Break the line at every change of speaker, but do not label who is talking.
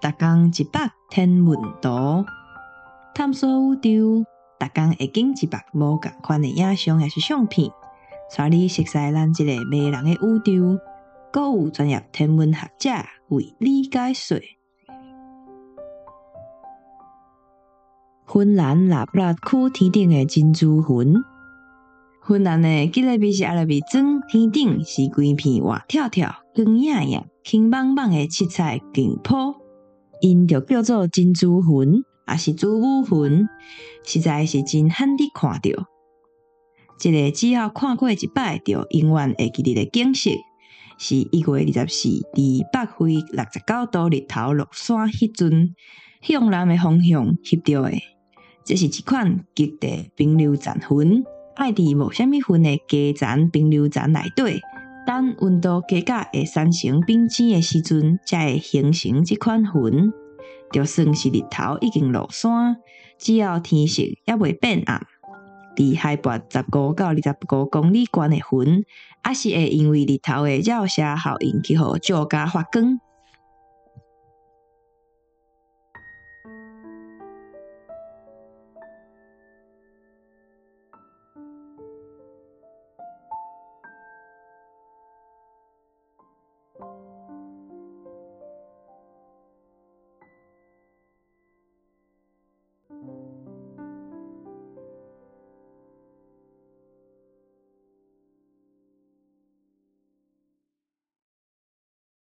逐工一百天文图，探索宇宙。逐工会景一百无共款的影像也是相片，带你熟悉咱即个迷人的宇宙。阁有专业天文学者为你解说。芬兰拉布拉区天顶的珍珠云，芬兰的吉勒比是阿拉比庄天顶是规片活跳跳、光影影、轻茫茫的七彩景坡，因就叫做珍珠云，也是珠母云，实在是真罕得看到。一个只要看过一摆，就永远会记得的景色。是一月二十四，伫北纬六十九度日头落山迄阵，向南的方向翕到的。这是一款极地冰流残云，爱伫无虾米云的低残冰流层内底，等温度加甲会产生冰晶的时阵，才会形成这款云。就算是日头已经落山，只要天色还未变暗。伫海拔十五到二十五公里高的云，也是会因为日头的照射效应去互照加发光，you